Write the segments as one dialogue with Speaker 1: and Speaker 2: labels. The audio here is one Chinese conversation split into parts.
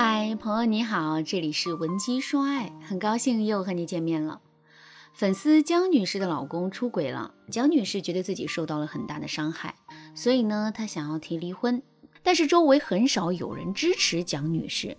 Speaker 1: 嗨，朋友你好，这里是文姬说爱，很高兴又和你见面了。粉丝江女士的老公出轨了，江女士觉得自己受到了很大的伤害，所以呢，她想要提离婚，但是周围很少有人支持江女士。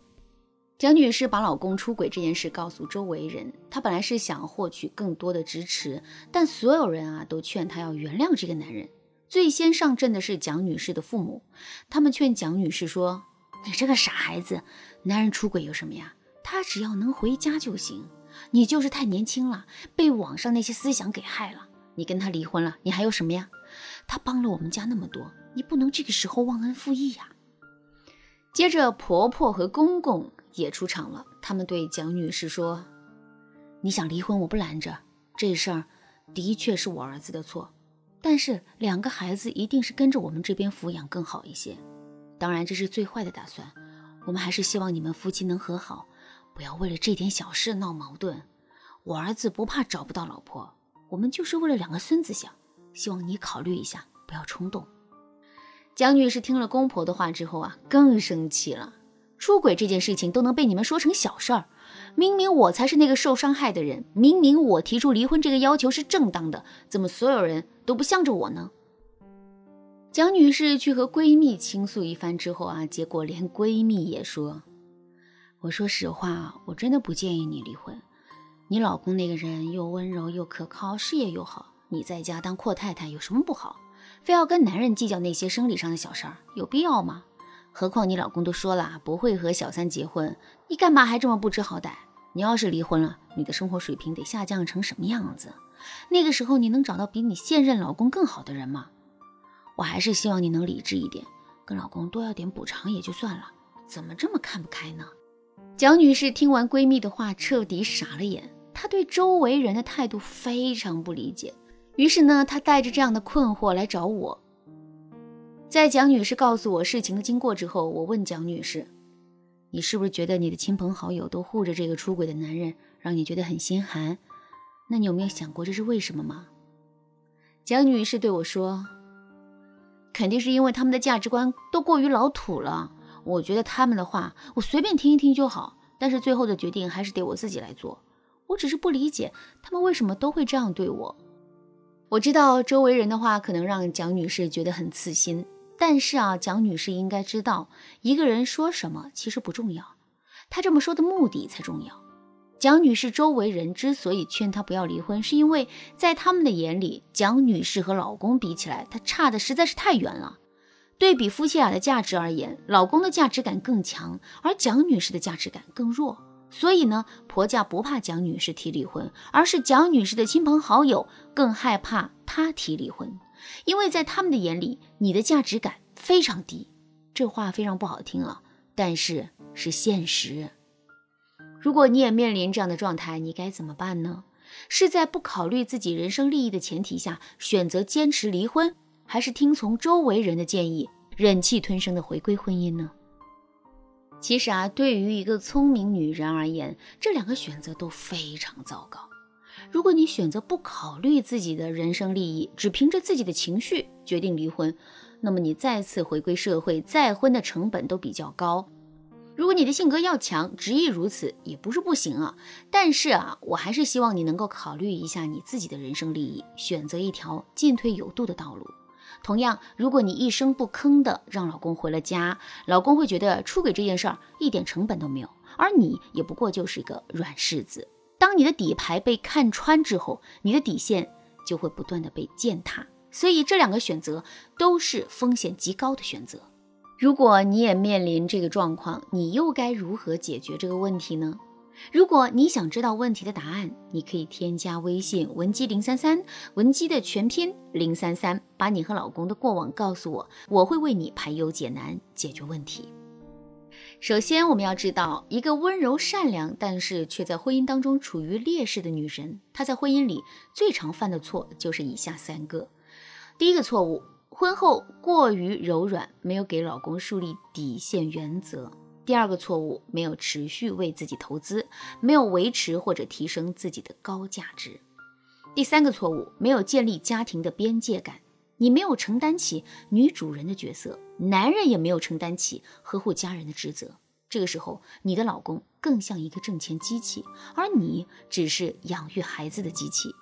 Speaker 1: 蒋女士把老公出轨这件事告诉周围人，她本来是想获取更多的支持，但所有人啊都劝她要原谅这个男人。最先上阵的是蒋女士的父母，他们劝蒋女士说：“你这个傻孩子，男人出轨有什么呀？他只要能回家就行。你就是太年轻了，被网上那些思想给害了。你跟他离婚了，你还有什么呀？他帮了我们家那么多，你不能这个时候忘恩负义呀。”接着，婆婆和公公。也出场了。他们对蒋女士说：“你想离婚，我不拦着。这事儿的确是我儿子的错，但是两个孩子一定是跟着我们这边抚养更好一些。当然，这是最坏的打算。我们还是希望你们夫妻能和好，不要为了这点小事闹矛盾。我儿子不怕找不到老婆，我们就是为了两个孙子想。希望你考虑一下，不要冲动。”蒋女士听了公婆的话之后啊，更生气了。出轨这件事情都能被你们说成小事儿，明明我才是那个受伤害的人，明明我提出离婚这个要求是正当的，怎么所有人都不向着我呢？蒋女士去和闺蜜倾诉一番之后啊，结果连闺蜜也说：“我说实话，我真的不建议你离婚。你老公那个人又温柔又可靠，事业又好，你在家当阔太太有什么不好？非要跟男人计较那些生理上的小事儿，有必要吗？”何况你老公都说了不会和小三结婚，你干嘛还这么不知好歹？你要是离婚了，你的生活水平得下降成什么样子？那个时候你能找到比你现任老公更好的人吗？我还是希望你能理智一点，跟老公多要点补偿也就算了，怎么这么看不开呢？蒋女士听完闺蜜的话，彻底傻了眼，她对周围人的态度非常不理解，于是呢，她带着这样的困惑来找我。在蒋女士告诉我事情的经过之后，我问蒋女士：“你是不是觉得你的亲朋好友都护着这个出轨的男人，让你觉得很心寒？那你有没有想过这是为什么吗？”蒋女士对我说：“肯定是因为他们的价值观都过于老土了。我觉得他们的话我随便听一听就好，但是最后的决定还是得我自己来做。我只是不理解他们为什么都会这样对我。我知道周围人的话可能让蒋女士觉得很刺心。”但是啊，蒋女士应该知道，一个人说什么其实不重要，她这么说的目的才重要。蒋女士周围人之所以劝她不要离婚，是因为在他们的眼里，蒋女士和老公比起来，她差的实在是太远了。对比夫妻俩的价值而言，老公的价值感更强，而蒋女士的价值感更弱。所以呢，婆家不怕蒋女士提离婚，而是蒋女士的亲朋好友更害怕她提离婚。因为在他们的眼里，你的价值感非常低，这话非常不好听啊，但是是现实。如果你也面临这样的状态，你该怎么办呢？是在不考虑自己人生利益的前提下选择坚持离婚，还是听从周围人的建议，忍气吞声的回归婚姻呢？其实啊，对于一个聪明女人而言，这两个选择都非常糟糕。如果你选择不考虑自己的人生利益，只凭着自己的情绪决定离婚，那么你再次回归社会，再婚的成本都比较高。如果你的性格要强，执意如此也不是不行啊。但是啊，我还是希望你能够考虑一下你自己的人生利益，选择一条进退有度的道路。同样，如果你一声不吭的让老公回了家，老公会觉得出轨这件事儿一点成本都没有，而你也不过就是一个软柿子。当你的底牌被看穿之后，你的底线就会不断的被践踏。所以这两个选择都是风险极高的选择。如果你也面临这个状况，你又该如何解决这个问题呢？如果你想知道问题的答案，你可以添加微信文姬零三三，文姬的全拼零三三，把你和老公的过往告诉我，我会为你排忧解难，解决问题。首先，我们要知道，一个温柔善良，但是却在婚姻当中处于劣势的女人，她在婚姻里最常犯的错就是以下三个。第一个错误，婚后过于柔软，没有给老公树立底线原则；第二个错误，没有持续为自己投资，没有维持或者提升自己的高价值；第三个错误，没有建立家庭的边界感。你没有承担起女主人的角色，男人也没有承担起呵护家人的职责。这个时候，你的老公更像一个挣钱机器，而你只是养育孩子的机器，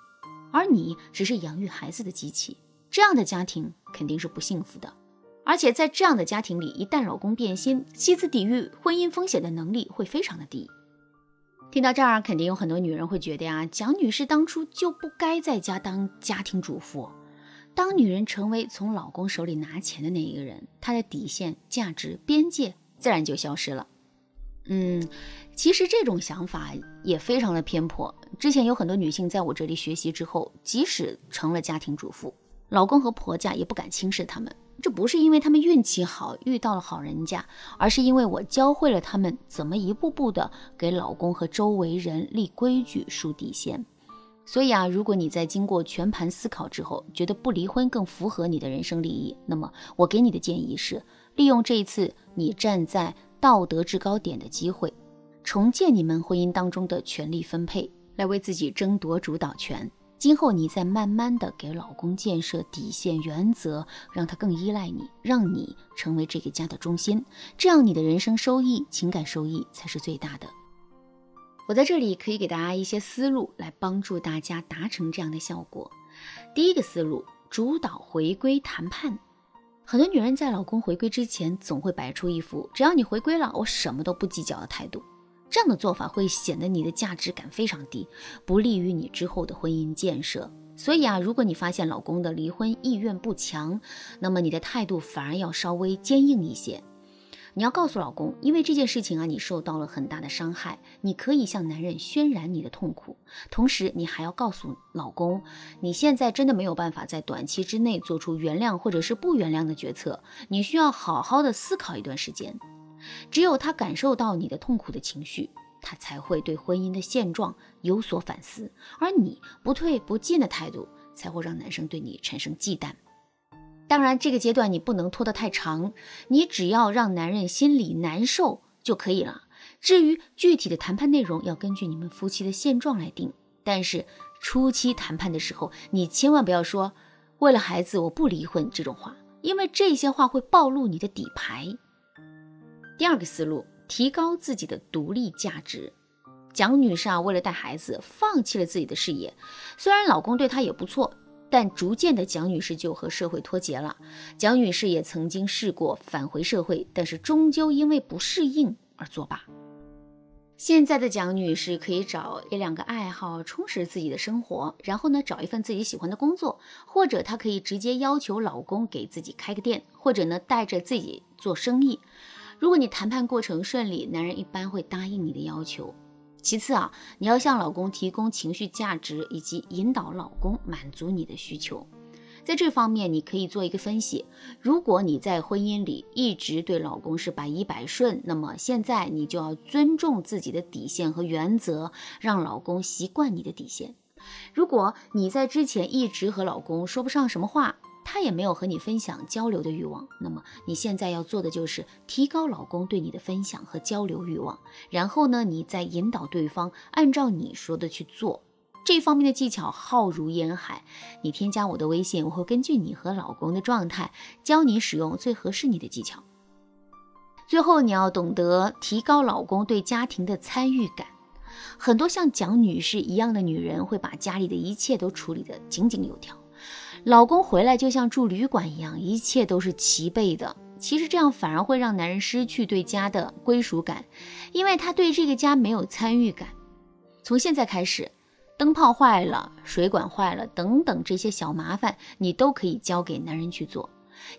Speaker 1: 而你只是养育孩子的机器。这样的家庭肯定是不幸福的。而且在这样的家庭里，一旦老公变心，妻子抵御婚姻风险的能力会非常的低。听到这儿，肯定有很多女人会觉得呀，蒋女士当初就不该在家当家庭主妇。当女人成为从老公手里拿钱的那一个人，她的底线、价值、边界自然就消失了。嗯，其实这种想法也非常的偏颇。之前有很多女性在我这里学习之后，即使成了家庭主妇，老公和婆家也不敢轻视他们。这不是因为他们运气好遇到了好人家，而是因为我教会了他们怎么一步步的给老公和周围人立规矩、树底线。所以啊，如果你在经过全盘思考之后，觉得不离婚更符合你的人生利益，那么我给你的建议是，利用这一次你站在道德制高点的机会，重建你们婚姻当中的权力分配，来为自己争夺主导权。今后你再慢慢的给老公建设底线原则，让他更依赖你，让你成为这个家的中心，这样你的人生收益、情感收益才是最大的。我在这里可以给大家一些思路，来帮助大家达成这样的效果。第一个思路，主导回归谈判。很多女人在老公回归之前，总会摆出一副只要你回归了，我什么都不计较的态度。这样的做法会显得你的价值感非常低，不利于你之后的婚姻建设。所以啊，如果你发现老公的离婚意愿不强，那么你的态度反而要稍微坚硬一些。你要告诉老公，因为这件事情啊，你受到了很大的伤害，你可以向男人渲染你的痛苦。同时，你还要告诉老公，你现在真的没有办法在短期之内做出原谅或者是不原谅的决策，你需要好好的思考一段时间。只有他感受到你的痛苦的情绪，他才会对婚姻的现状有所反思，而你不退不进的态度，才会让男生对你产生忌惮。当然，这个阶段你不能拖得太长，你只要让男人心里难受就可以了。至于具体的谈判内容，要根据你们夫妻的现状来定。但是初期谈判的时候，你千万不要说“为了孩子我不离婚”这种话，因为这些话会暴露你的底牌。第二个思路，提高自己的独立价值。蒋女士啊，为了带孩子，放弃了自己的事业。虽然老公对她也不错，但逐渐的，蒋女士就和社会脱节了。蒋女士也曾经试过返回社会，但是终究因为不适应而作罢。现在的蒋女士可以找一两个爱好充实自己的生活，然后呢，找一份自己喜欢的工作，或者她可以直接要求老公给自己开个店，或者呢，带着自己做生意。如果你谈判过程顺利，男人一般会答应你的要求。其次啊，你要向老公提供情绪价值，以及引导老公满足你的需求。在这方面，你可以做一个分析。如果你在婚姻里一直对老公是百依百顺，那么现在你就要尊重自己的底线和原则，让老公习惯你的底线。如果你在之前一直和老公说不上什么话，他也没有和你分享交流的欲望，那么你现在要做的就是提高老公对你的分享和交流欲望，然后呢，你再引导对方按照你说的去做。这方面的技巧浩如烟海，你添加我的微信，我会根据你和老公的状态教你使用最合适你的技巧。最后，你要懂得提高老公对家庭的参与感。很多像蒋女士一样的女人会把家里的一切都处理得井井有条。老公回来就像住旅馆一样，一切都是齐备的。其实这样反而会让男人失去对家的归属感，因为他对这个家没有参与感。从现在开始，灯泡坏了、水管坏了等等这些小麻烦，你都可以交给男人去做。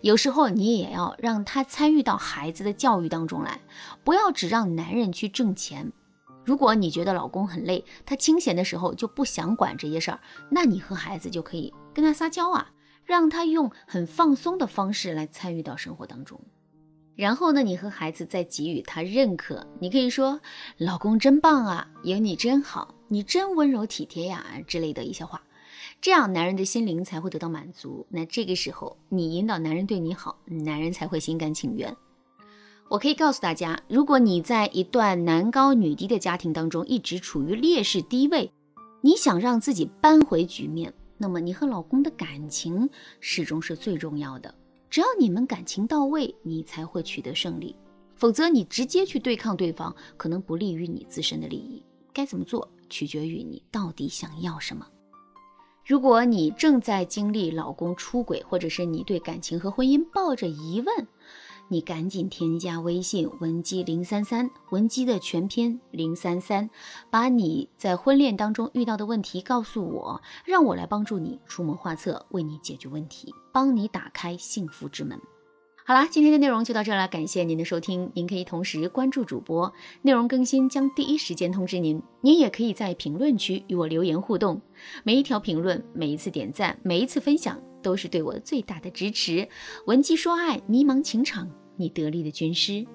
Speaker 1: 有时候你也要让他参与到孩子的教育当中来，不要只让男人去挣钱。如果你觉得老公很累，他清闲的时候就不想管这些事儿，那你和孩子就可以跟他撒娇啊，让他用很放松的方式来参与到生活当中。然后呢，你和孩子再给予他认可，你可以说：“老公真棒啊，有你真好，你真温柔体贴呀”之类的一些话，这样男人的心灵才会得到满足。那这个时候，你引导男人对你好，男人才会心甘情愿。我可以告诉大家，如果你在一段男高女低的家庭当中一直处于劣势低位，你想让自己扳回局面，那么你和老公的感情始终是最重要的。只要你们感情到位，你才会取得胜利。否则你直接去对抗对方，可能不利于你自身的利益。该怎么做，取决于你到底想要什么。如果你正在经历老公出轨，或者是你对感情和婚姻抱着疑问，你赶紧添加微信文姬零三三，文姬的全篇零三三，把你在婚恋当中遇到的问题告诉我，让我来帮助你出谋划策，为你解决问题，帮你打开幸福之门。好啦，今天的内容就到这了，感谢您的收听。您可以同时关注主播，内容更新将第一时间通知您。您也可以在评论区与我留言互动，每一条评论、每一次点赞、每一次分享，都是对我最大的支持。文姬说爱，迷茫情场，你得力的军师。